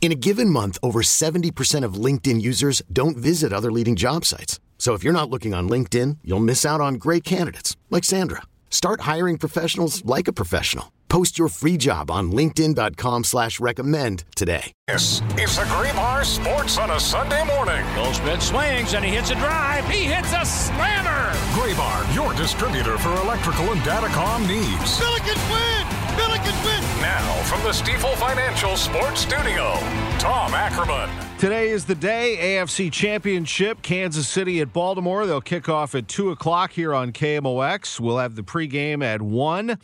In a given month, over 70% of LinkedIn users don't visit other leading job sites. So if you're not looking on LinkedIn, you'll miss out on great candidates like Sandra. Start hiring professionals like a professional. Post your free job on LinkedIn.com slash recommend today. This is a Graybar Sports on a Sunday morning. Goldschmidt swings and he hits a drive. He hits a slammer. Graybar, your distributor for electrical and datacom needs. Billikens win! Billikens win! Now, from the Stifel Financial Sports Studio, Tom Ackerman. Today is the day, AFC Championship, Kansas City at Baltimore. They'll kick off at 2 o'clock here on KMOX. We'll have the pregame at 1.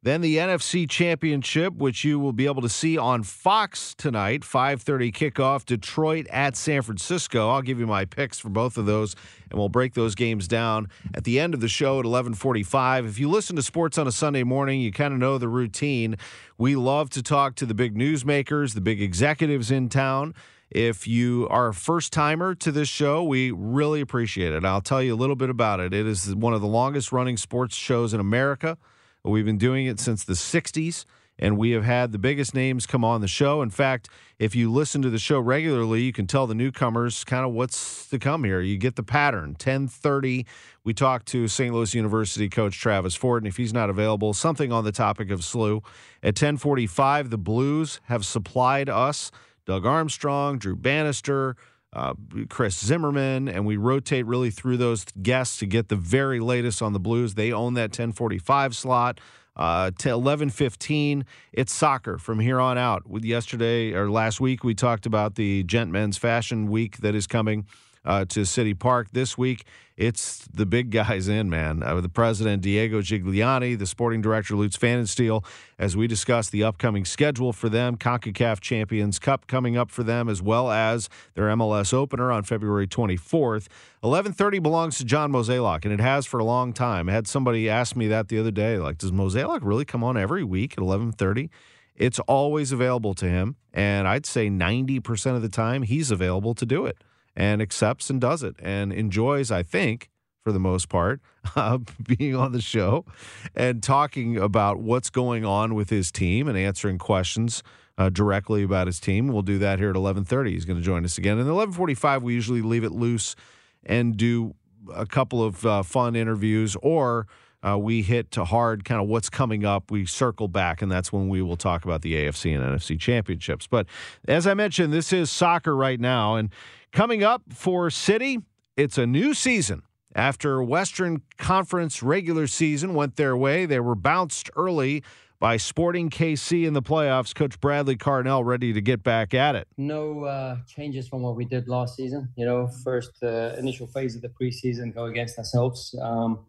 Then the NFC Championship, which you will be able to see on Fox tonight, 5:30 kickoff, Detroit at San Francisco. I'll give you my picks for both of those, and we'll break those games down at the end of the show at 11:45. If you listen to sports on a Sunday morning, you kind of know the routine. We love to talk to the big newsmakers, the big executives in town. If you are a first timer to this show, we really appreciate it. I'll tell you a little bit about it. It is one of the longest running sports shows in America. We've been doing it since the 60s, and we have had the biggest names come on the show. In fact, if you listen to the show regularly, you can tell the newcomers kind of what's to come here. You get the pattern. 1030, we talk to St. Louis University coach Travis Ford, and if he's not available, something on the topic of SLU. At 1045, the Blues have supplied us Doug Armstrong, Drew Bannister, uh, Chris Zimmerman, and we rotate really through those guests to get the very latest on the Blues. They own that 1045 slot. Uh, to 11:15, it's soccer from here on out. With yesterday or last week, we talked about the Gent Men's Fashion Week that is coming uh, to City Park this week. It's the big guys in, man. Uh, the president, Diego Gigliani, the sporting director, Lutz Pfannenstiel, as we discuss the upcoming schedule for them, CONCACAF Champions Cup coming up for them, as well as their MLS opener on February 24th. 11:30 belongs to John Mozeliak, and it has for a long time. I had somebody ask me that the other day, like, does Mozeliak really come on every week at 11:30? It's always available to him, and I'd say 90% of the time he's available to do it and accepts and does it and enjoys, I think, for the most part, uh, being on the show and talking about what's going on with his team and answering questions uh, directly about his team. We'll do that here at 11:30. He's going to join us again. And 11:45, we usually leave it loose and do a couple of uh, fun interviews or. Uh, we hit to hard kind of what's coming up. We circle back, and that's when we will talk about the AFC and NFC championships. But as I mentioned, this is soccer right now, and Coming up for City, it's a new season. After Western Conference regular season went their way, they were bounced early by Sporting KC in the playoffs. Coach Bradley Carnell ready to get back at it. No uh, changes from what we did last season. You know, first uh, initial phase of the preseason, go against ourselves um,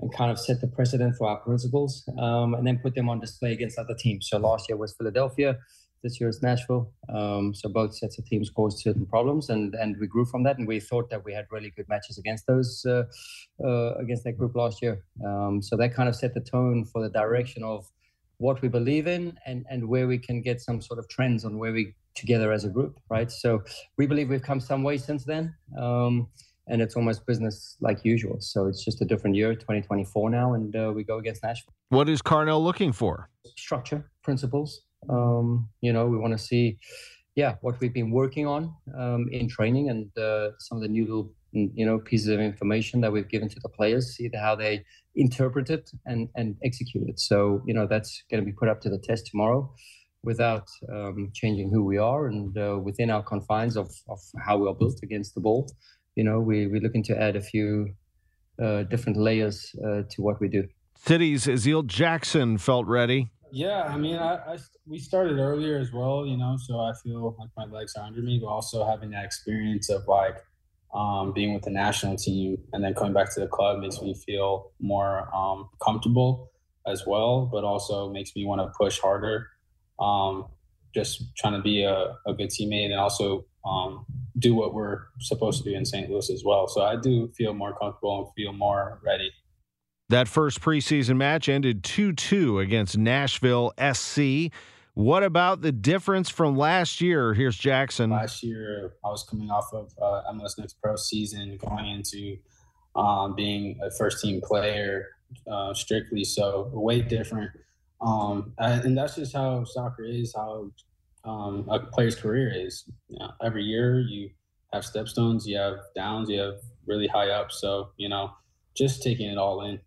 and kind of set the precedent for our principles, um, and then put them on display against other teams. So last year was Philadelphia this year is Nashville. Um, so both sets of teams caused certain problems, and and we grew from that. And we thought that we had really good matches against those uh, uh, against that group last year. Um, so that kind of set the tone for the direction of what we believe in and and where we can get some sort of trends on where we together as a group, right? So we believe we've come some way since then. Um, and it's almost business like usual. So it's just a different year, 2024 now, and uh, we go against Nashville. What is Carnell looking for? Structure, principles, um, you know, we want to see, yeah, what we've been working on um, in training and uh, some of the new little, you know, pieces of information that we've given to the players, see how they interpret it and and execute it. So you know, that's going to be put up to the test tomorrow, without um, changing who we are and uh, within our confines of of how we are built against the ball. You know, we we're looking to add a few uh, different layers uh, to what we do. City's Aziel Jackson felt ready Yeah, I mean, I, I, we started earlier as well, you know, so I feel like my legs are under me, but also having that experience of like um, being with the national team and then coming back to the club makes me feel more um, comfortable as well, but also makes me want to push harder. Um, just trying to be a, a good teammate and also um, do what we're supposed to do in St. Louis as well. So I do feel more comfortable and feel more ready. That first preseason match ended 2 2 against Nashville SC. What about the difference from last year? Here's Jackson. Last year, I was coming off of uh, MLS Next Pro season, going into um, being a first team player uh, strictly. So, way different. Um, and that's just how soccer is, how um, a player's career is. You know, every year, you have stepstones, you have downs, you have really high ups. So, you know, just taking it all in.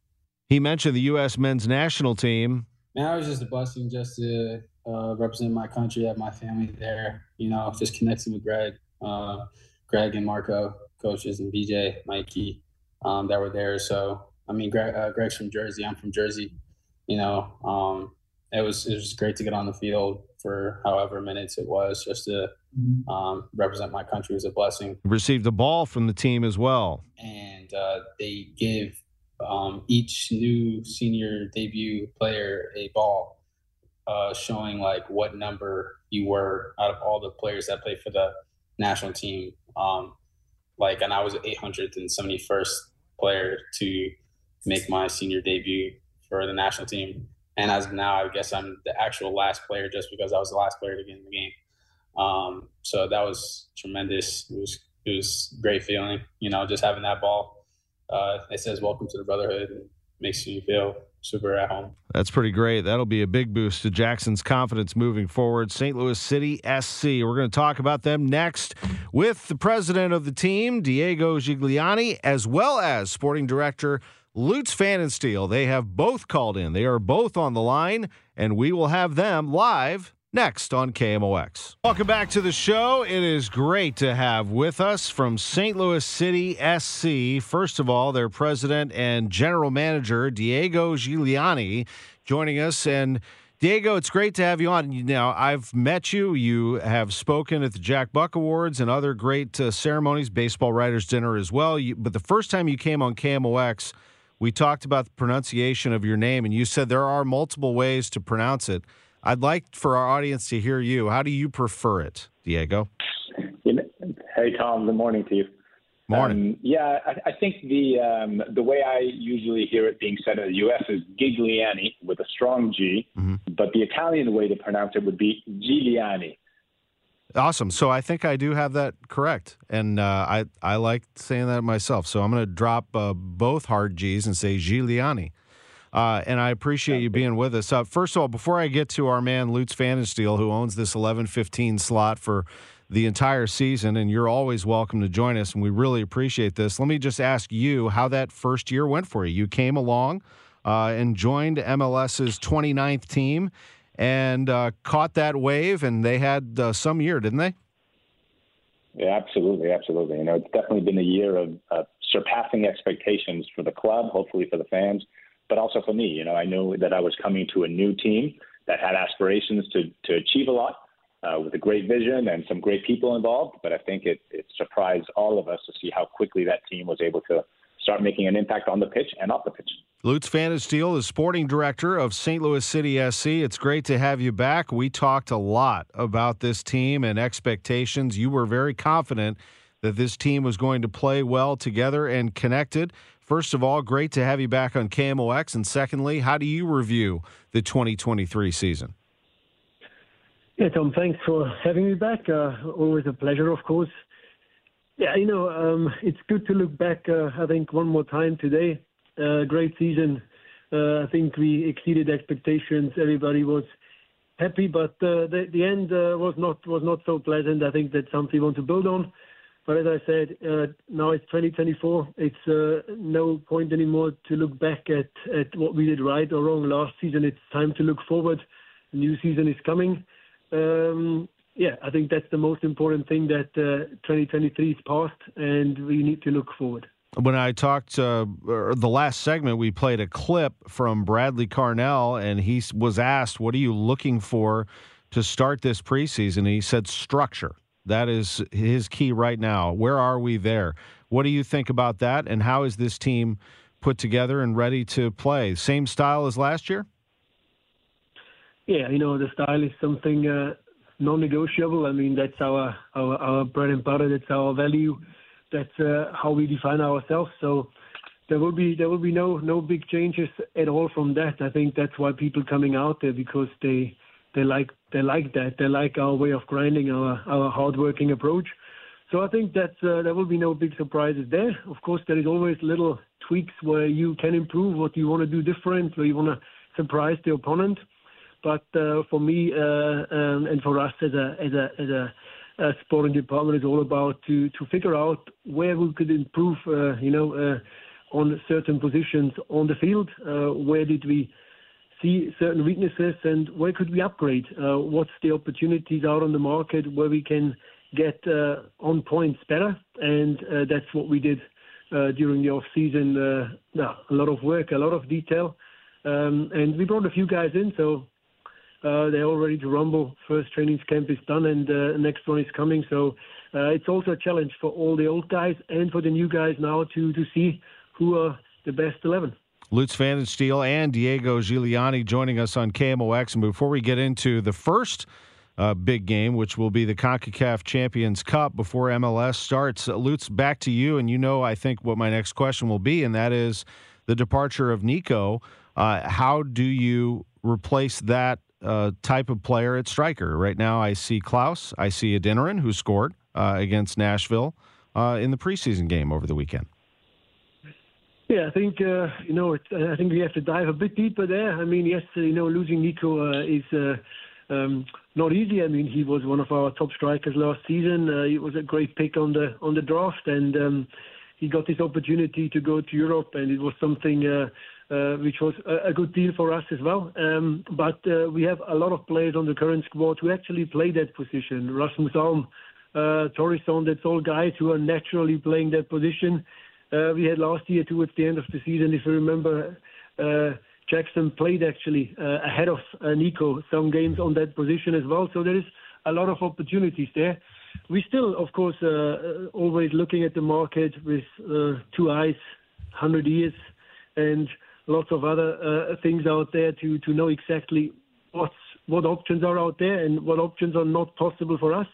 He mentioned the U.S. men's national team. Man, it was just a blessing just to uh, represent my country, have my family there. You know, just connecting with Greg, uh, Greg and Marco, coaches, and BJ, Mikey, um, that were there. So, I mean, Greg, uh, Greg's from Jersey. I'm from Jersey. You know, um, it was it was great to get on the field for however minutes it was, just to mm-hmm. um, represent my country was a blessing. Received the ball from the team as well, and uh, they give um, each new senior debut player a ball, uh, showing like what number you were out of all the players that played for the national team. Um, like, and I was 871st player to make my senior debut for the national team. And as now, I guess I'm the actual last player just because I was the last player to get in the game. Um, so that was tremendous. It was it was great feeling, you know, just having that ball uh, it says "Welcome to the Brotherhood" and makes you feel super at home. That's pretty great. That'll be a big boost to Jackson's confidence moving forward. St. Louis City SC. We're going to talk about them next with the president of the team, Diego Gigliani, as well as sporting director Lutz Pfannenstiel. They have both called in. They are both on the line, and we will have them live next on KMOX. Welcome back to the show. It is great to have with us from St. Louis City SC, first of all, their president and general manager, Diego Giuliani, joining us. And Diego, it's great to have you on. Now, I've met you. You have spoken at the Jack Buck Awards and other great uh, ceremonies, baseball writers dinner as well. You, but the first time you came on KMOX, we talked about the pronunciation of your name, and you said there are multiple ways to pronounce it. I'd like for our audience to hear you. How do you prefer it, Diego? Hey, Tom. Good morning to you. Morning. Um, yeah, I, I, think the um, the way I usually hear it being said in the U.S. is Gigliani with a strong G, mm-hmm. but the Italian way to pronounce it would be Giuliani. Awesome. So I think I do have that correct, and uh, I I like saying that myself. So I'm going to drop uh, both hard G's and say Giuliani. Uh, and I appreciate you being with us. Uh, first of all, before I get to our man Lutz Pfannenstiel, who owns this 11-15 slot for the entire season, and you're always welcome to join us, and we really appreciate this. Let me just ask you how that first year went for you. You came along uh, and joined MLS's 29th team and uh, caught that wave, and they had uh, some year, didn't they? Yeah, absolutely, absolutely. You know, it's definitely been a year of surpassing expectations for the club, hopefully for the fans but also for me. You know, I knew that I was coming to a new team that had aspirations to to achieve a lot. Uh, with a great vision and some great people involved, but I think it, it surprised all of us to see how quickly that team was able to start making an impact on the pitch and off the pitch. Lutz Pfannenstiel is sporting director of St. Louis City SC. It's great to have you back. We talked a lot about this team and expectations. You were very confident that this team was going to play well together and connected. First of all, great to have you back on KMOX. And secondly, how do you review the 2023 season? Yeah, Tom, thanks for having me back. Uh, always a pleasure, of course. Yeah, you know, um, it's good to look back, uh, I think, one more time today. Uh, great season. Uh, I think we exceeded expectations. Everybody was happy, but uh, the, the end uh, was not was not so pleasant. I think that's something we want to build on. But as I said, uh, now it's 2024. It's uh, no point anymore to look back at, at what we did right or wrong last season. It's time to look forward. New season is coming. Um, yeah, I think that's the most important thing that uh, 2023 is past, and we need to look forward. when I talked uh, the last segment, we played a clip from Bradley Carnell, and he was asked, "What are you looking for to start this preseason?" And he said, "Structure. That is his key right now. Where are we there? What do you think about that? And how is this team put together and ready to play? Same style as last year?" Yeah, you know the style is something uh, non-negotiable. I mean that's our, our our bread and butter. That's our value that's uh, how we define ourselves. So there will be there will be no no big changes at all from that. I think that's why people coming out there because they they like they like that they like our way of grinding our our hardworking approach. So I think that uh, there will be no big surprises there. Of course, there is always little tweaks where you can improve what you want to do different, where you want to surprise the opponent. But uh, for me uh, um, and for us as a as a as a uh, sporting department is all about to to figure out where we could improve, uh, you know, uh, on certain positions on the field. Uh, where did we see certain weaknesses, and where could we upgrade? Uh, what's the opportunities out on the market where we can get uh, on points better? And that's what we did during the off season. a lot of work, a lot of detail, um, and we brought a few guys in, so uh, they're all ready to rumble. First training camp is done, and uh, next one is coming. So uh, it's also a challenge for all the old guys and for the new guys now to to see who are the best eleven. Lutz Pfannenstiel and Diego Giuliani joining us on KMOX. And before we get into the first uh, big game, which will be the CONCACAF Champions Cup before MLS starts, uh, Lutz, back to you. And you know, I think what my next question will be, and that is the departure of Nico. Uh, how do you replace that uh, type of player at striker. Right now, I see Klauss, I see Adeniran, who scored uh, against Nashville uh, in the preseason game over the weekend. Yeah, I think uh, you know. I think we have to dive a bit deeper there. I mean, yes, you know, losing Nico uh, is uh, um, not easy. I mean, he was one of our top strikers last season. Uh, he was a great pick on the on the draft, and um, he got this opportunity to go to Europe, and it was something uh, which was a, a, good deal for us as well. Um, but uh, we have a lot of players on the current squad who actually play that position. Rasmus Alm, uh, Torreson, that's all guys who are naturally playing that position. Uh, we had last year towards the end of the season, if you remember, uh, Jackson played actually uh, ahead of uh, Nico some games on that position as well. So there is a lot of opportunities there. We still, of course, uh, always looking at the market with two eyes, 100 years, and lots of other uh, things out there to to know exactly what's what options are out there and what options are not possible for us.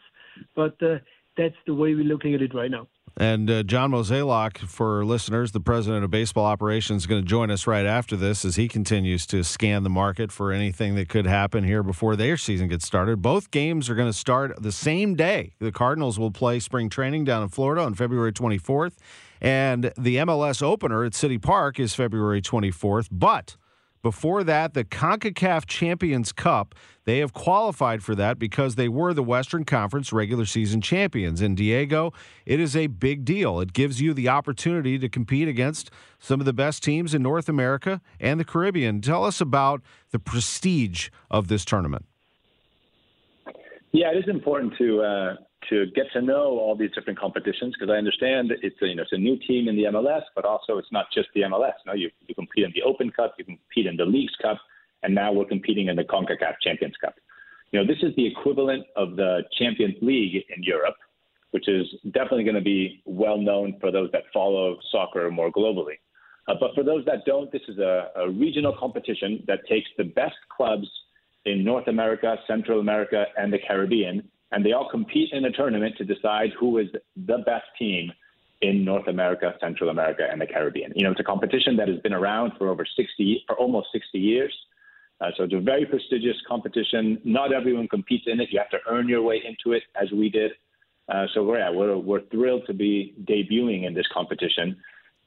But uh, that's the way we're looking at it right now. And uh, John Mozeliak, for listeners, the president of baseball operations, is going to join us right after this as he continues to scan the market for anything that could happen here before their season gets started. Both games are going to start the same day. The Cardinals will play spring training down in Florida on February 24th, and the MLS opener at City Park is February 24th. But before that, the CONCACAF Champions Cup, they have qualified for that because they were the Western Conference regular season champions. In Diego, it is a big deal. It gives you the opportunity to compete against some of the best teams in North America and the Caribbean. Tell us about the prestige of this tournament. Yeah, it is important to uh, to get to know all these different competitions because I understand it's a, you know it's a new team in the MLS, but also it's not just the MLS. You, you, you compete in the Open Cup, you compete in the Leagues Cup, and now we're competing in the CONCACAF Champions Cup. You know, this is the equivalent of the Champions League in Europe, which is definitely going to be well known for those that follow soccer more globally. Uh, but for those that don't, this is a, a regional competition that takes the best clubs in North America, Central America, and the Caribbean and they all compete in a tournament to decide who is the best team in North America, Central America, and the Caribbean. You know, it's a competition that has been around for over 60, for almost 60 years. Uh, so it's a very prestigious competition. Not everyone competes in it. You have to earn your way into it, as we did. Uh, so yeah, we're we're thrilled to be debuting in this competition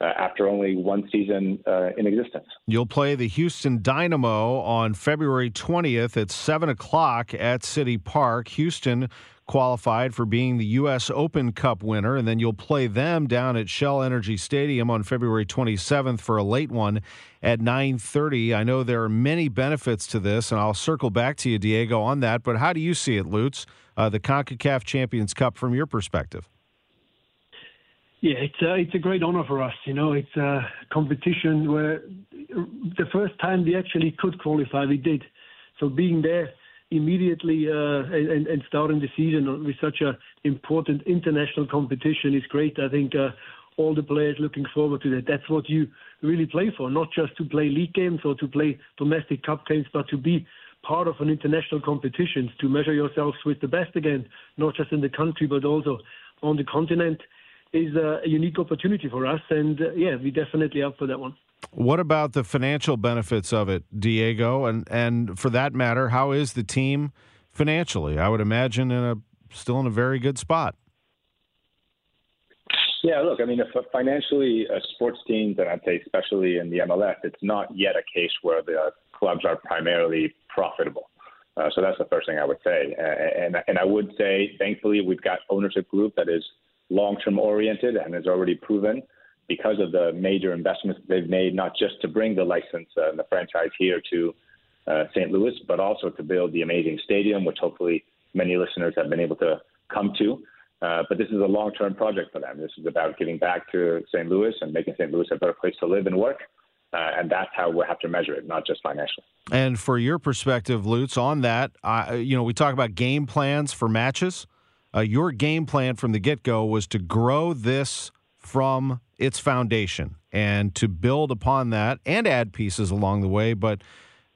uh, after only one season uh, in existence. You'll play the Houston Dynamo on February 20th at 7 o'clock at City Park. Houston qualified for being the U.S. Open Cup winner, and then you'll play them down at Shell Energy Stadium on February 27th for a late one at 9:30. I know there are many benefits to this, and I'll circle back to you, Diego, on that. But how do you see it, Lutz, uh, the CONCACAF Champions Cup from your perspective? Yeah, it's a, it's a great honor for us. You know, it's a competition where the first time we actually could qualify, we did. So being there immediately uh, and, and starting the season with such an important international competition is great. I think uh, all the players looking forward to that. That's what you really play for, not just to play league games or to play domestic cup games, but to be part of an international competition, to measure yourselves with the best again, not just in the country, but also on the continent, is a unique opportunity for us. And uh, yeah, we definitely up for that one. What about the financial benefits of it, Diego? And and for that matter, how is the team financially? I would imagine in a still in a very good spot. Yeah, look, I mean, if financially, uh, sports teams, and I'd say especially in the MLS, it's not yet a case where the clubs are primarily profitable. Uh, so that's the first thing I would say. Uh, and and I would say, thankfully, we've got ownership group that is long-term oriented and has already proven because of the major investments they've made, not just to bring the license uh, and the franchise here to uh, St. Louis, but also to build the amazing stadium, which hopefully many listeners have been able to come to. Uh, but this is a long-term project for them. This is about giving back to St. Louis and making St. Louis a better place to live and work. Uh, and that's how we have to measure it, not just financially. And for your perspective, Lutz, on that, uh, you know, we talk about game plans for matches. Uh, your game plan from the get-go was to grow this from its foundation and to build upon that and add pieces along the way. But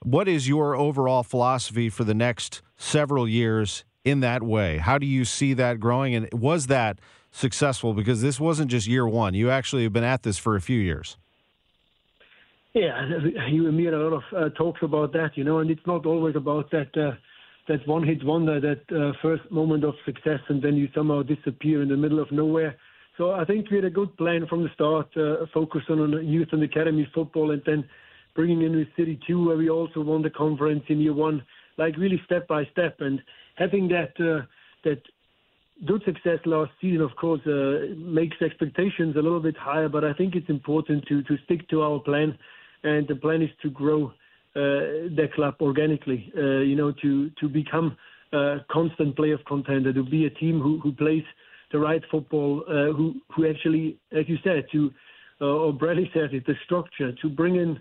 what is your overall philosophy for the next several years in that way? How do you see that growing? And was that successful? Because this wasn't just year one. You actually have been at this for a few years. Yeah, you and me a lot of uh, talks about that, you know, and it's not always about that uh, that one hit wonder, that uh, first moment of success, and then you somehow disappear in the middle of nowhere. So I think we had a good plan from the start, uh, focusing on youth and academy football, and then bringing in with City 2, where we also won the conference in year one, like really step by step, and having that uh, that good success last season, of course, uh, makes expectations a little bit higher. But I think it's important to to stick to our plan, and the plan is to grow uh, the club organically. Uh, you know, to to become a constant playoff contender, to be a team who who plays the right football, uh, who who actually, as you said, to or Bradley said it, the structure to bring in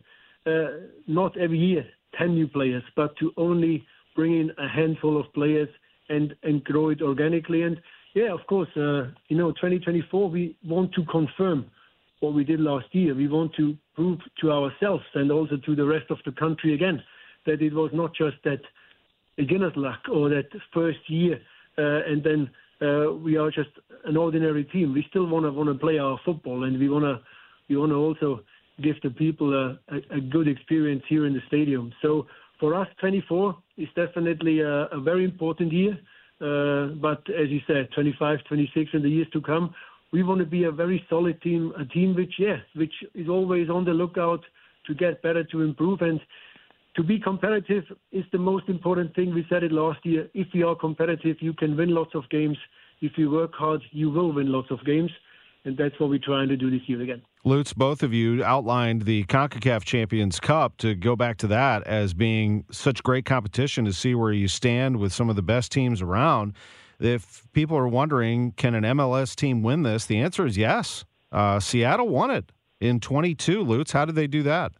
not every year ten new players, but to only bring in a handful of players and and grow it organically. And yeah, of course, uh, you know, 2024 we want to confirm what we did last year. We want to prove to ourselves and also to the rest of the country again that it was not just that beginner's luck or that first year uh, and then uh, we are just an ordinary team. We still want to want to play our football, and we want to we want to also give the people a, a, a, good experience here in the stadium. So for us, 24 is definitely a, a very important year. Uh, but as you said, 25, 26, and the years to come, we want to be a very solid team, a team which, yeah, which is always on the lookout to get better, to improve, and to be competitive is the most important thing. We said it last year. If you are competitive, you can win lots of games. If you work hard, you will win lots of games. And that's what we're trying to do this year again. Lutz, both of you outlined the CONCACAF Champions Cup to go back to that as being such great competition to see where you stand with some of the best teams around. If people are wondering, can an MLS team win this? The answer is yes. Uh, Seattle won it in 22. Lutz, how did they do that?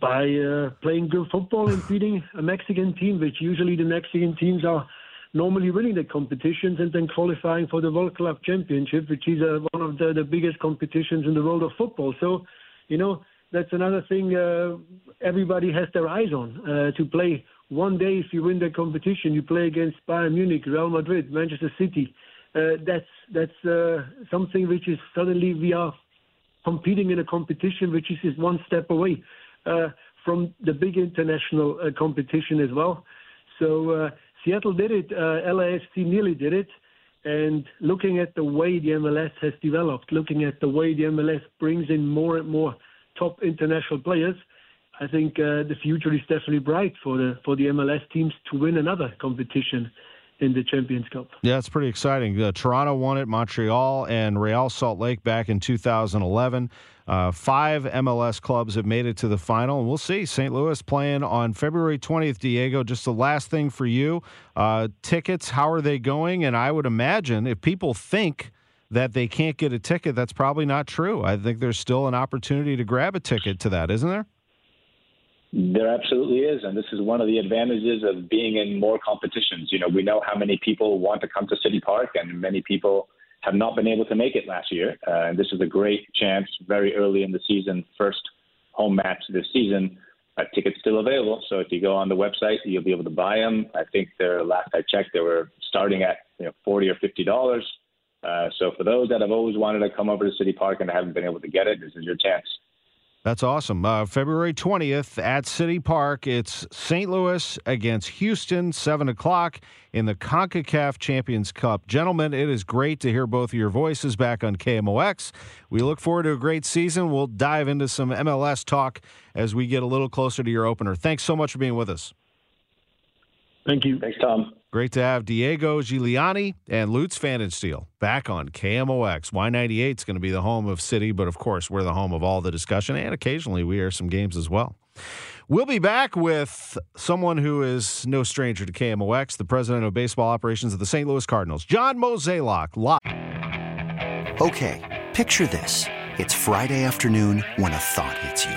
by uh, playing good football and beating a Mexican team, which usually the Mexican teams are normally winning the competitions and then qualifying for the World Club Championship, which is uh, one of the, the biggest competitions in the world of football. So, you know, that's another thing uh, everybody has their eyes on uh, to play. One day, if you win the competition, you play against Bayern Munich, Real Madrid, Manchester City. Uh, that's that's uh, something which is suddenly we are competing in a competition which is, is one step away uh, from the big international uh, competition as well. So Seattle did it. LAFC nearly did it. And looking at the way the MLS has developed, looking at the way the MLS brings in more and more top international players, I think uh, the future is definitely bright for the for the MLS teams to win another competition in the Champions Cup. Yeah, it's pretty exciting. Uh, Toronto won it, Montreal and Real Salt Lake back in 2011. Uh, five MLS clubs have made it to the final, and we'll see. St. Louis playing on February 20th, Diego. Just the last thing for you uh, tickets, how are they going? And I would imagine if people think that they can't get a ticket, that's probably not true. I think there's still an opportunity to grab a ticket to that, isn't there? There absolutely is, and this is one of the advantages of being in more competitions. You know, we know how many people want to come to City Park, and many people have not been able to make it last year. Uh, and this is a great chance, very early in the season, first home match this season. Uh, tickets still available, so if you go on the website, you'll be able to buy them. I think they're last I checked, they were starting at you know forty or fifty dollars. Uh, so for those that have always wanted to come over to City Park and haven't been able to get it, this is your chance. That's awesome. Uh, February 20th at City Park. It's St. Louis against Houston, 7 o'clock in the CONCACAF Champions Cup. Gentlemen, it is great to hear both of your voices back on KMOX. We look forward to a great season. We'll dive into some MLS talk as we get a little closer to your opener. Thanks so much for being with us. Thank you. Thanks, Tom. Great to have Diego Giuliani and Lutz Pfannenstiel back on KMOX. Y98 is going to be the home of City, but of course, we're the home of all the discussion, and occasionally we air some games as well. We'll be back with someone who is no stranger to KMOX, the president of baseball operations of the St. Louis Cardinals, John Mozeliak, live. Okay, picture this. It's Friday afternoon when a thought hits you.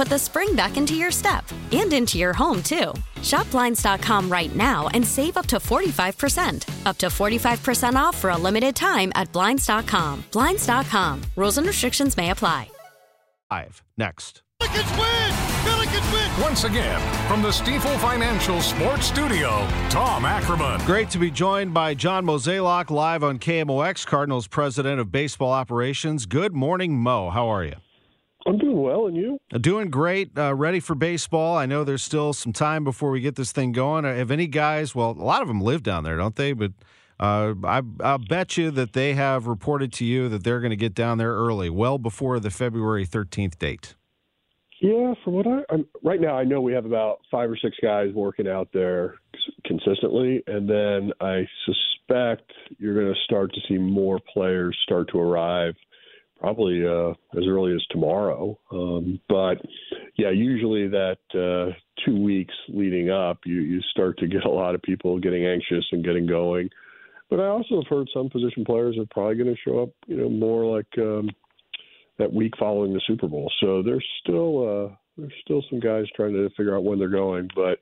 put the spring back into your step and into your home, too. Shop Blinds.com right now and save up to 45%. Up to 45% off for a limited time at Blinds.com. Blinds.com. Rules and restrictions may apply. Five. Next. Billikens win! Billikens win! Once again, from the Stifel Financial Sports Studio, Tom Ackerman. Great to be joined by John Mozeliak live on KMOX, Cardinals president of baseball operations. Good morning, Mo. How are you? I'm doing well, and you? Doing great. Uh, ready for baseball. I know there's still some time before we get this thing going. Uh, have any guys? Well, a lot of them live down there, don't they? But uh, I, I'll bet you that they have reported to you that they're going to get down there early, well before the February 13th date. Yeah, from what I I'm, right now, I know we have about five or six guys working out there consistently, and then I suspect you're going to start to see more players start to arrive probably uh, as early as tomorrow. Um, but yeah, usually that uh, two weeks leading up, you you start to get a lot of people getting anxious and getting going. But I also have heard some position players are probably going to show up, you know, more like um, that week following the Super Bowl. So there's still uh, there's still some guys trying to figure out when they're going, but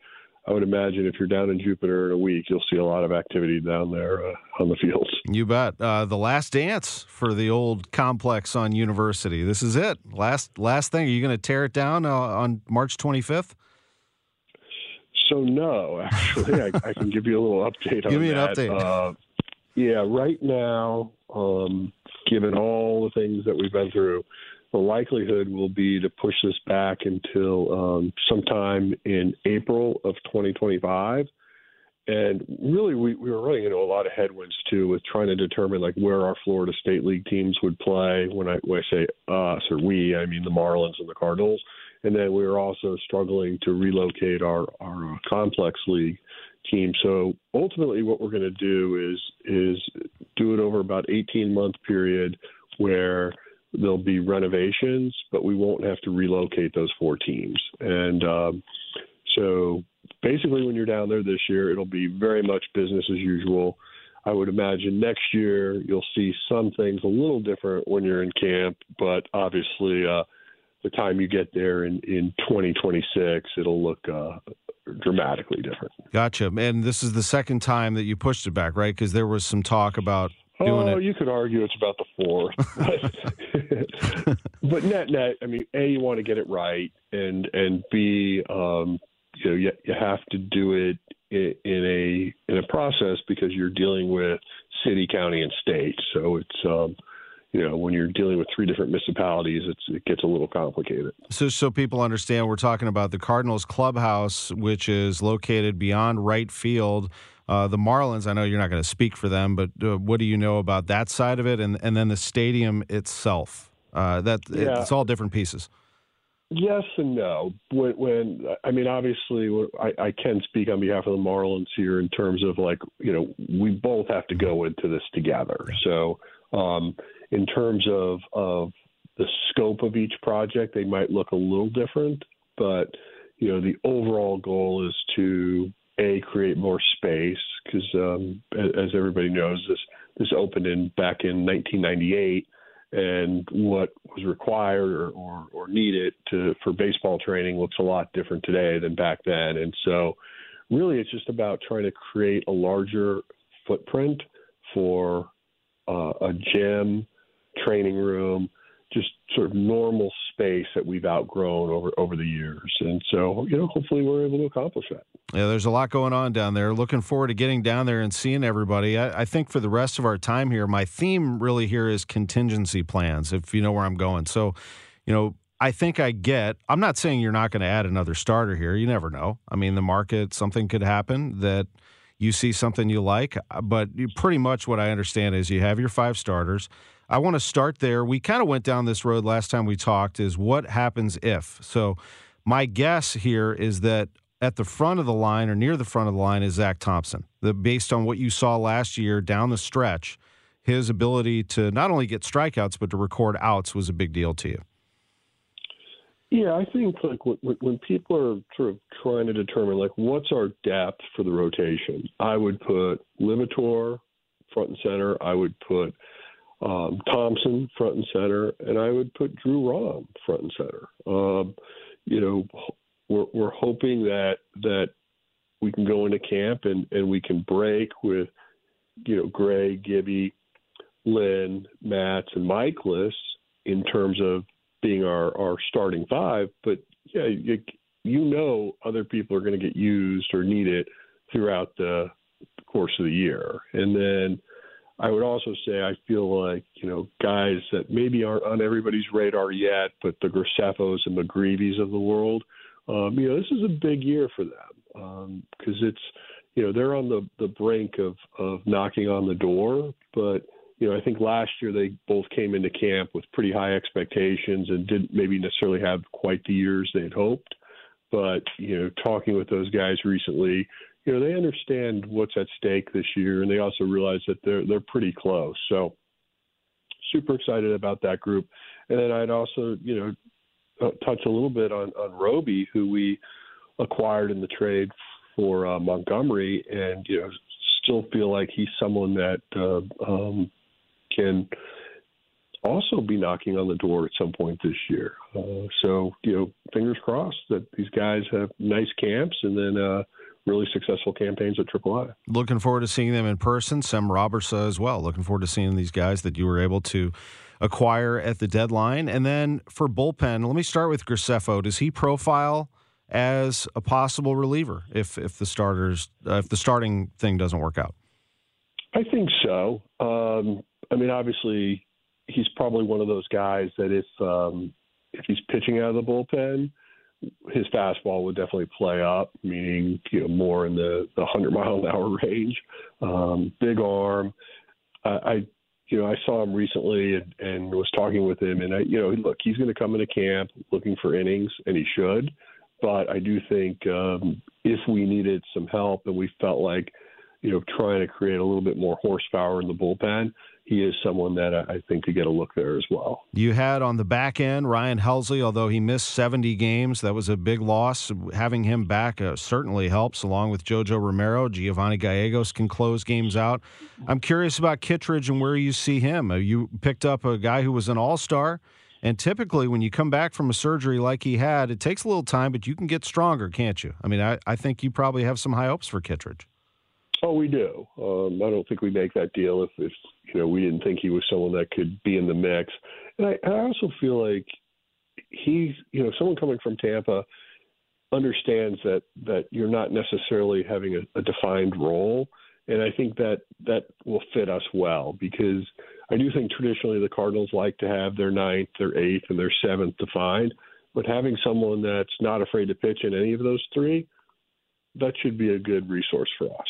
I would imagine if you're down in Jupiter in a week, you'll see a lot of activity down there uh, on the fields. You bet. Uh, the last dance for the old complex on University. This is it. Last last thing. Are you going to tear it down uh, on March 25th? So no, actually, I, I, can give you a little update on Give me that. an update. Uh, yeah, right now, um, given all the things that we've been through, the likelihood will be to push this back until um, sometime in April of 2025. And really, we, we were running into a lot of headwinds too with trying to determine like where our Florida State League teams would play. When I when I say us or we, I mean the Marlins and the Cardinals. And then we were also struggling to relocate our our uh, complex league team. So ultimately, what we're going to do is is do it over about 18 month period where there'll be renovations, but we won't have to relocate those four teams. And um, so basically, when you're down there this year, it'll be very much business as usual. I would imagine next year you'll see some things a little different when you're in camp, but obviously, uh, the time you get there in, in 2026, it'll look uh, dramatically different. Gotcha. And this is the second time that you pushed it back, right? Because there was some talk about doing oh, it. you could argue it's about the fourth. but net net, I mean, a you want to get it right, and and b um, you know you, you have to do it in, in a in a process because you're dealing with city, county, and state. So it's um, you know, when you're dealing with three different municipalities, it gets a little complicated. So, so people understand, we're talking about the Cardinals clubhouse, which is located beyond right field. Uh, the Marlins, I know you're not going to speak for them, but uh, what do you know about that side of it, and and then the stadium itself? Uh, that yeah. it's all different pieces. Yes and no. When, when I mean, obviously, I, I can speak on behalf of the Marlins here in terms of like you know we both have to go into this together. So, um, in terms of of the scope of each project, they might look a little different, but you know the overall goal is to a create more space because um, as everybody knows this this opened in back in 1998 and what was required or, or, or needed to for baseball training looks a lot different today than back then. And so really it's just about trying to create a larger footprint for uh, a gym training room just sort of normal space that we've outgrown over over the years. And so, you know, hopefully we're able to accomplish that. Yeah, there's a lot going on down there. Looking forward to getting down there and seeing everybody. I, I, think for the rest of our time here, my theme really here is contingency plans, if you know where I'm going. So, you know, I think I get, I'm not saying you're not going to add another starter here. You never know. I mean, the market, something could happen that you see something you like. But pretty much what I understand is you have your five starters. I want to start there. We kind of went down this road last time we talked is what happens if. So my guess here is that at the front of the line or near the front of the line is Zack Thompson. The, based on what you saw last year down the stretch, his ability to not only get strikeouts but to record outs was a big deal to you. Yeah, I think like when, people are sort of trying to determine like what's our depth for the rotation, I would put Liberatore front and center. I would put um, Thompson front and center, and I would put Drew Rom front and center. Um, you know, we're, we're hoping that that we can go into camp and, and we can break with, you know, Gray, Gibby, Lynn, Matz, and Mikolas in terms of being our, our starting five. But yeah, you, you know other people are going to get used or need it throughout the course of the year. And then I would also say I feel like you know guys that maybe aren't on everybody's radar yet, but the Graceffos and McGreevy's of the world, um, you know, this is a big year for them because um, it's you know they're on the the brink of of knocking on the door, but you know I think last year they both came into camp with pretty high expectations and didn't maybe necessarily have quite the years they'd hoped. But you know, talking with those guys recently, you know they understand what's at stake this year, and they also realize that they're they're pretty close. So super excited about that group. And then I'd also you know uh, touch a little bit on on Roby, who we acquired in the trade for uh, Montgomery, and you know still feel like he's someone that uh, um, can also be knocking on the door at some point this year. Uh, so you know, fingers crossed that these guys have nice camps, and then uh, really successful campaigns at AAA. Looking forward to seeing them in person. Sem Robberse as well. Looking forward to seeing these guys that you were able to acquire at the deadline. And then for bullpen, let me start with Graceffo. Does he profile as a possible reliever if if the starters uh, if the starting thing doesn't work out? I think so. Um, I mean, obviously, he's probably one of those guys that if um, if he's pitching out of the bullpen, his fastball would definitely play up, meaning you know more in the the hundred mile an hour range. Um, big arm. Uh, I you know I saw him recently and, and was talking with him, and I you know look he's going to come into camp looking for innings, and he should. But I do think um, if we needed some help and we felt like you know trying to create a little bit more horsepower in the bullpen, he is someone that I think could get a look there as well. You had on the back end Ryan Helsley, although he missed 70 games, that was a big loss. Having him back uh, certainly helps, along with JoJo Romero. Giovanni Gallegos can close games out. I'm curious about Kittredge and where you see him. Uh, you picked up a guy who was an all star. And typically, when you come back from a surgery like he had, it takes a little time, but you can get stronger, can't you? I mean, I, I think you probably have some high hopes for Kittredge. Oh, we do. Um, I don't think we make that deal if, if you know we didn't think he was someone that could be in the mix. And I, I also feel like he's you know someone coming from Tampa understands that that you're not necessarily having a, a defined role, and I think that that will fit us well because I do think traditionally the Cardinals like to have their ninth, their eighth, and their seventh defined. But having someone that's not afraid to pitch in any of those three, that should be a good resource for us.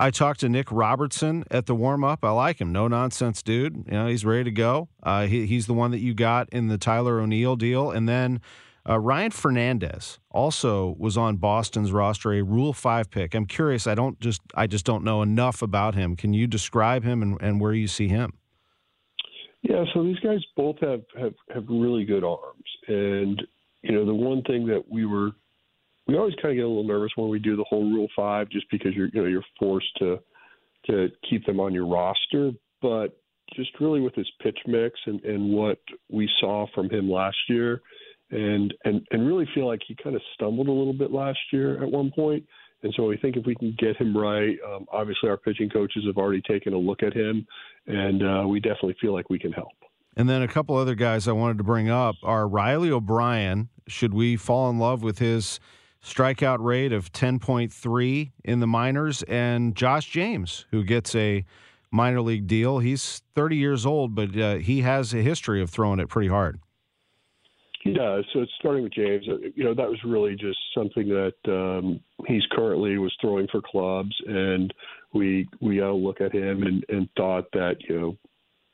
I talked to Nick Robertson at the warm up. I like him. No nonsense dude. You know, he's ready to go. Uh, he, he's the one that you got in the Tyler O'Neill deal. And then uh, Ryan Fernandez also was on Boston's roster, a Rule 5 pick. I'm curious. I don't just I just don't know enough about him. Can you describe him and, and where you see him? Yeah, so these guys both have, have, have really good arms. And, you know, the one thing that we were we always kind of get a little nervous when we do the whole Rule Five, just because you're you know you're forced to to keep them on your roster. But just really with his pitch mix and, and what we saw from him last year, and and and really feel like he kind of stumbled a little bit last year at one point. And so we think if we can get him right, um, obviously our pitching coaches have already taken a look at him, and uh, we definitely feel like we can help. And then a couple other guys I wanted to bring up are Riley O'Brien. Should we fall in love with his strikeout rate of 10.3 in the minors, and Josh James, who gets a minor league deal. He's 30 years old, but uh, he has a history of throwing it pretty hard. Does. So it's starting with James. Uh, you know, that was really just something that um, he's currently was throwing for clubs, and we we all look at him and, and thought that you know,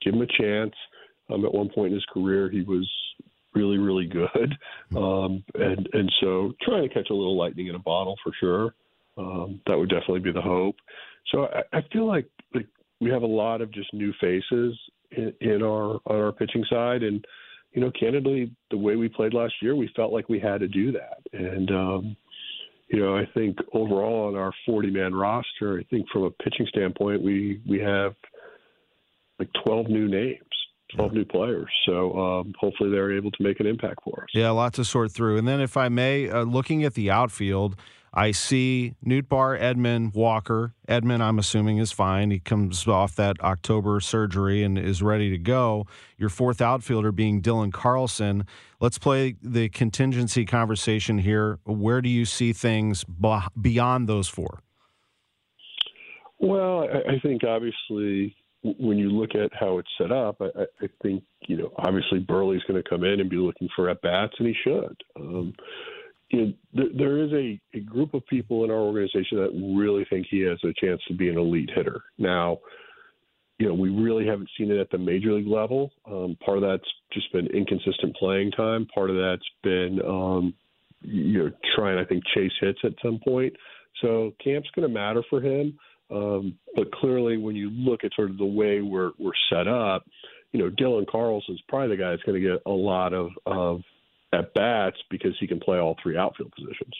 give him a chance. Um, at one point in his career, he was really, really good. Um, and and so trying to catch a little lightning in a bottle for sure. Um, that would definitely be the hope. So I, I feel like, like we have a lot of just new faces in, in our on our pitching side, and you know, candidly, the way we played last year, we felt like we had to do that. And um, you know, I think overall on our 40 man roster, I think from a pitching standpoint, we we have like 12 new names 12 new players. So um, hopefully they're able to make an impact for us. Yeah, a lot to sort through. And then, if I may, uh, looking at the outfield, I see Nootbaar, Edman, Walker. Edman, I'm assuming, is fine. He comes off that October surgery and is ready to go. Your fourth outfielder being Dylan Carlson. Let's play the contingency conversation here. Where do you see things beyond those four? Well, I think obviously when you look at how it's set up, I, I think you know obviously Burleson's going to come in and be looking for at bats, and he should. Um, you know, th- there is a, a group of people in our organization that really think he has a chance to be an elite hitter. Now, you know, we really haven't seen it at the major league level. Um, part of that's just been inconsistent playing time. Part of that's been, um, you know, trying I think chase hits at some point. So camp's going to matter for him. Um, but clearly, when you look at sort of the way we're we're set up, you know, Dylan Carlson's probably the guy that's going to get a lot of of at bats because he can play all three outfield positions.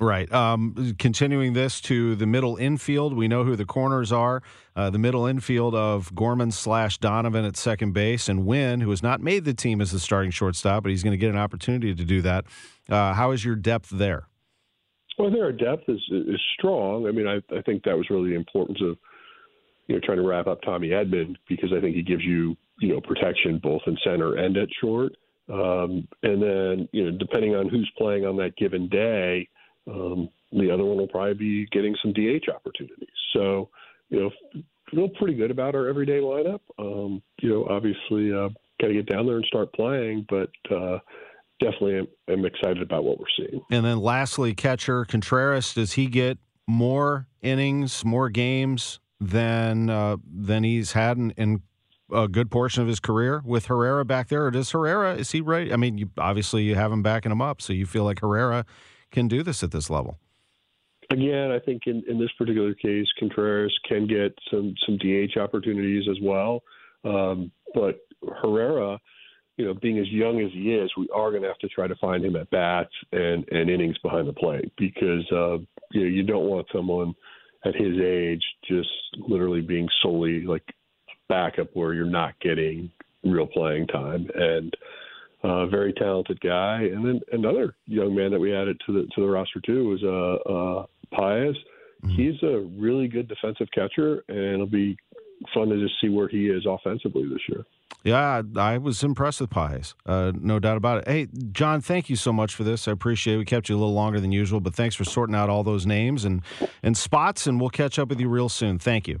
Right. Um, continuing this to the middle infield, we know who the corners are. Uh, the middle infield of Gorman slash Donovan at second base, and Winn, who has not made the team as the starting shortstop, but he's going to get an opportunity to do that. Uh, how is your depth there? Well, their depth is is strong. I mean, I I think that was really the importance of you know trying to wrap up Tommy Edman because I think he gives you you know protection both in center and at short. Um, and then you know depending on who's playing on that given day, um, the other one will probably be getting some DH opportunities. So you know feel pretty good about our everyday lineup. Um, you know, obviously uh, got to get down there and start playing, but. Uh, definitely am, am excited about what we're seeing. And then lastly, catcher Contreras, does he get more innings, more games than uh, than he's had in, in, a good portion of his career with Herrera back there, or does Herrera is he right? I mean, you, obviously you have him backing him up, so you feel like Herrera can do this at this level. Again, I think in, in this particular case, Contreras can get some some DH opportunities as well, um, but Herrera you know, being as young as he is, we are going to have to try to find him at bats and, and innings behind the plate because, uh, you know, you don't want someone at his age just literally being solely like backup where you're not getting real playing time. And, uh, very talented guy. And then another young man that we added to the to the roster too was uh, uh, Pagés. Mm-hmm. He's a really good defensive catcher, and it'll be fun to just see where he is offensively this year. Yeah, I was impressed with Pagés, uh, no doubt about it. Hey, John, thank you so much for this. I appreciate it. We kept you a little longer than usual, but thanks for sorting out all those names and, and spots, and we'll catch up with you real soon. Thank you.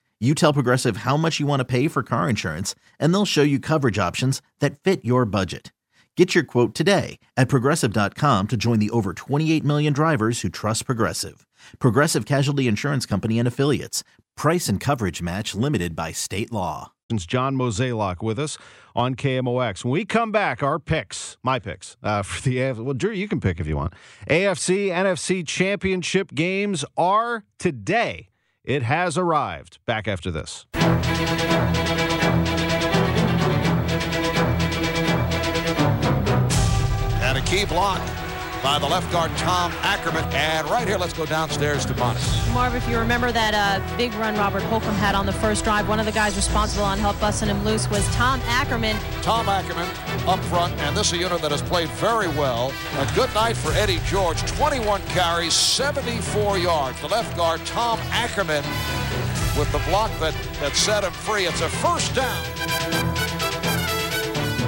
you tell Progressive how much you want to pay for car insurance, and they'll show you coverage options that fit your budget. Get your quote today at progressive.com to join the over 28 million drivers who trust Progressive. Progressive Casualty Insurance Company and Affiliates. Price and coverage match limited by state law. John Mozeliak with us on KMOX. When we come back, our picks, my picks uh, for the AFC. Well, Drew, you can pick if you want. AFC, NFC championship games are today. It has arrived. Back after this. And a key block by the left guard Tom Ackerman. And right here, let's go downstairs to Bonnie. Marv, if you remember that uh, big run Robert Holcombe had on the first drive, one of the guys responsible on help busting him loose was Tom Ackerman. Tom Ackerman up front, and this is a unit that has played very well. A good night for Eddie George. 21 carries, 74 yards. The left guard Tom Ackerman with the block that, that set him free. It's a first down.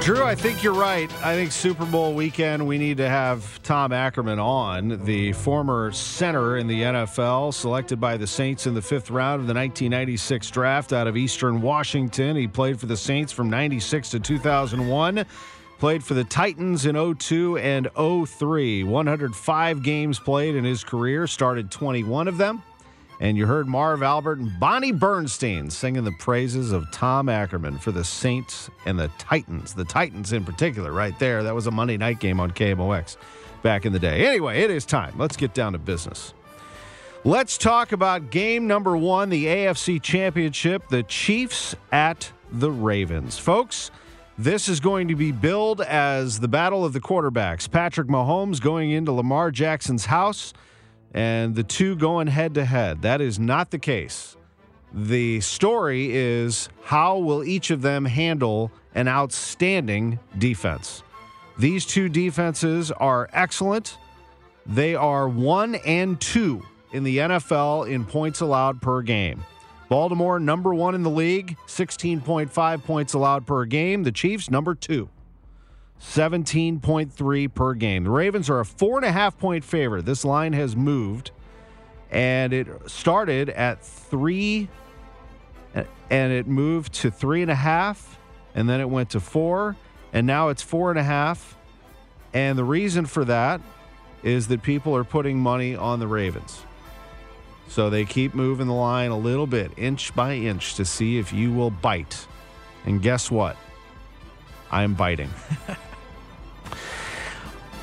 Drew, I think you're right. I think Super Bowl weekend, we need to have Tom Ackerman on, the former center in the NFL, selected by the Saints in the fifth round of the 1996 draft out of Eastern Washington. He played for the Saints from 96 to 2001. Played for the Titans in 02 and 03. 105 games played in his career, started 21 of them. And you heard Marv Albert and Bonnie Bernstein singing the praises of Tom Ackerman for the Saints and the Titans. The Titans in particular, right there. That was a Monday night game on KMOX back in the day. Anyway, it is time. Let's get down to business. Let's talk about game number one, the AFC Championship, the Chiefs at the Ravens. Folks, this is going to be billed as the battle of the quarterbacks. Patrick Mahomes going into Lamar Jackson's house and the two going head to head. That is not the case. The story is how will each of them handle an outstanding defense? These two defenses are excellent. They are one and two in the NFL in points allowed per game. Baltimore, number one in the league, 16.5 points allowed per game. The Chiefs, number two, 17.3 per game. The Ravens are a four and a half point favorite. This line has moved, and it started at three, and it moved to three and a half, and then it went to four, and now it's four and a half. And the reason for that is that people are putting money on the Ravens. So they keep moving the line a little bit, inch by inch, to see if you will bite. And guess what? I'm biting.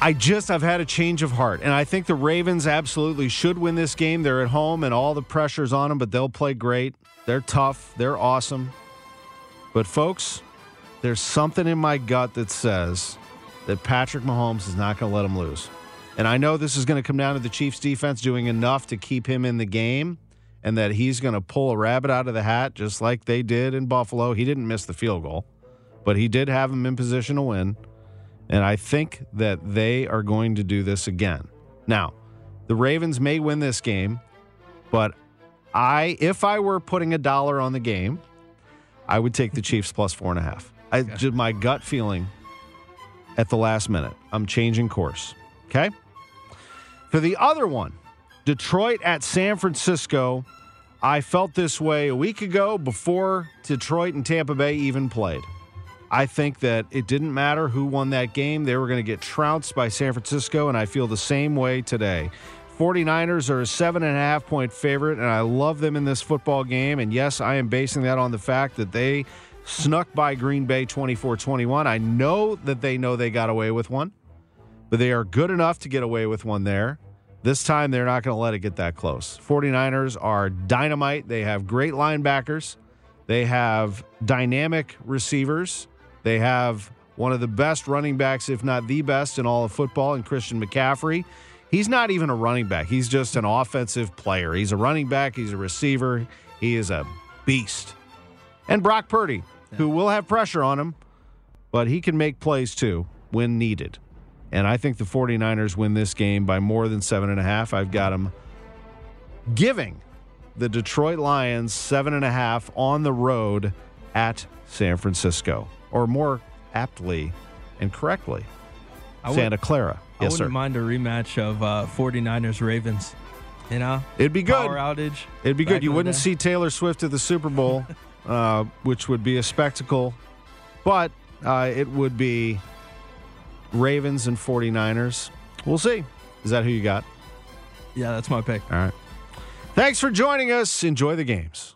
I just I've had a change of heart, and I think the Ravens absolutely should win this game. They're at home, and all the pressure's on them, but they'll play great. They're tough. They're awesome. But folks, there's something in my gut that says that Patrick Mahomes is not going to let them lose. And I know this is going to come down to the Chiefs defense doing enough to keep him in the game and that he's going to pull a rabbit out of the hat just like they did in Buffalo. He didn't miss the field goal, but he did have him in position to win. And I think that they are going to do this again. Now, the Ravens may win this game, but I if I were putting a dollar on the game, I would take the Chiefs plus four and a half. I just my gut feeling at the last minute. I'm changing course. Okay. For the other one, Detroit at San Francisco. I felt this way a week ago before Detroit and Tampa Bay even played. I think that it didn't matter who won that game. They were going to get trounced by San Francisco, and I feel the same way today. 49ers are a seven and a half point favorite, and I love them in this football game. And yes, I am basing that on the fact that they snuck by Green Bay 24 21. I know that they know they got away with one, but they are good enough to get away with one there. This time, they're not going to let it get that close. 49ers are dynamite. They have great linebackers, they have dynamic receivers, they have one of the best running backs, if not the best, in all of football, in Christian McCaffrey. He's not even a running back. He's just an offensive player. He's a running back. He's a receiver. He is a beast. And Brock Purdy, who will have pressure on him, but he can make plays too when needed. And I think the 49ers win this game by more than seven and a half. I've got them giving the Detroit Lions seven and a half on the road at San Francisco, or more aptly and correctly, Santa Clara. I wouldn't sir. mind a rematch of uh, 49ers Ravens. You know? It'd be good. Power outage. It'd be good. You wouldn't see Taylor Swift at the Super Bowl, uh, which would be a spectacle, but uh, it would be Ravens and 49ers. We'll see. Is that who you got? Yeah, that's my pick. All right. Thanks for joining us. Enjoy the games.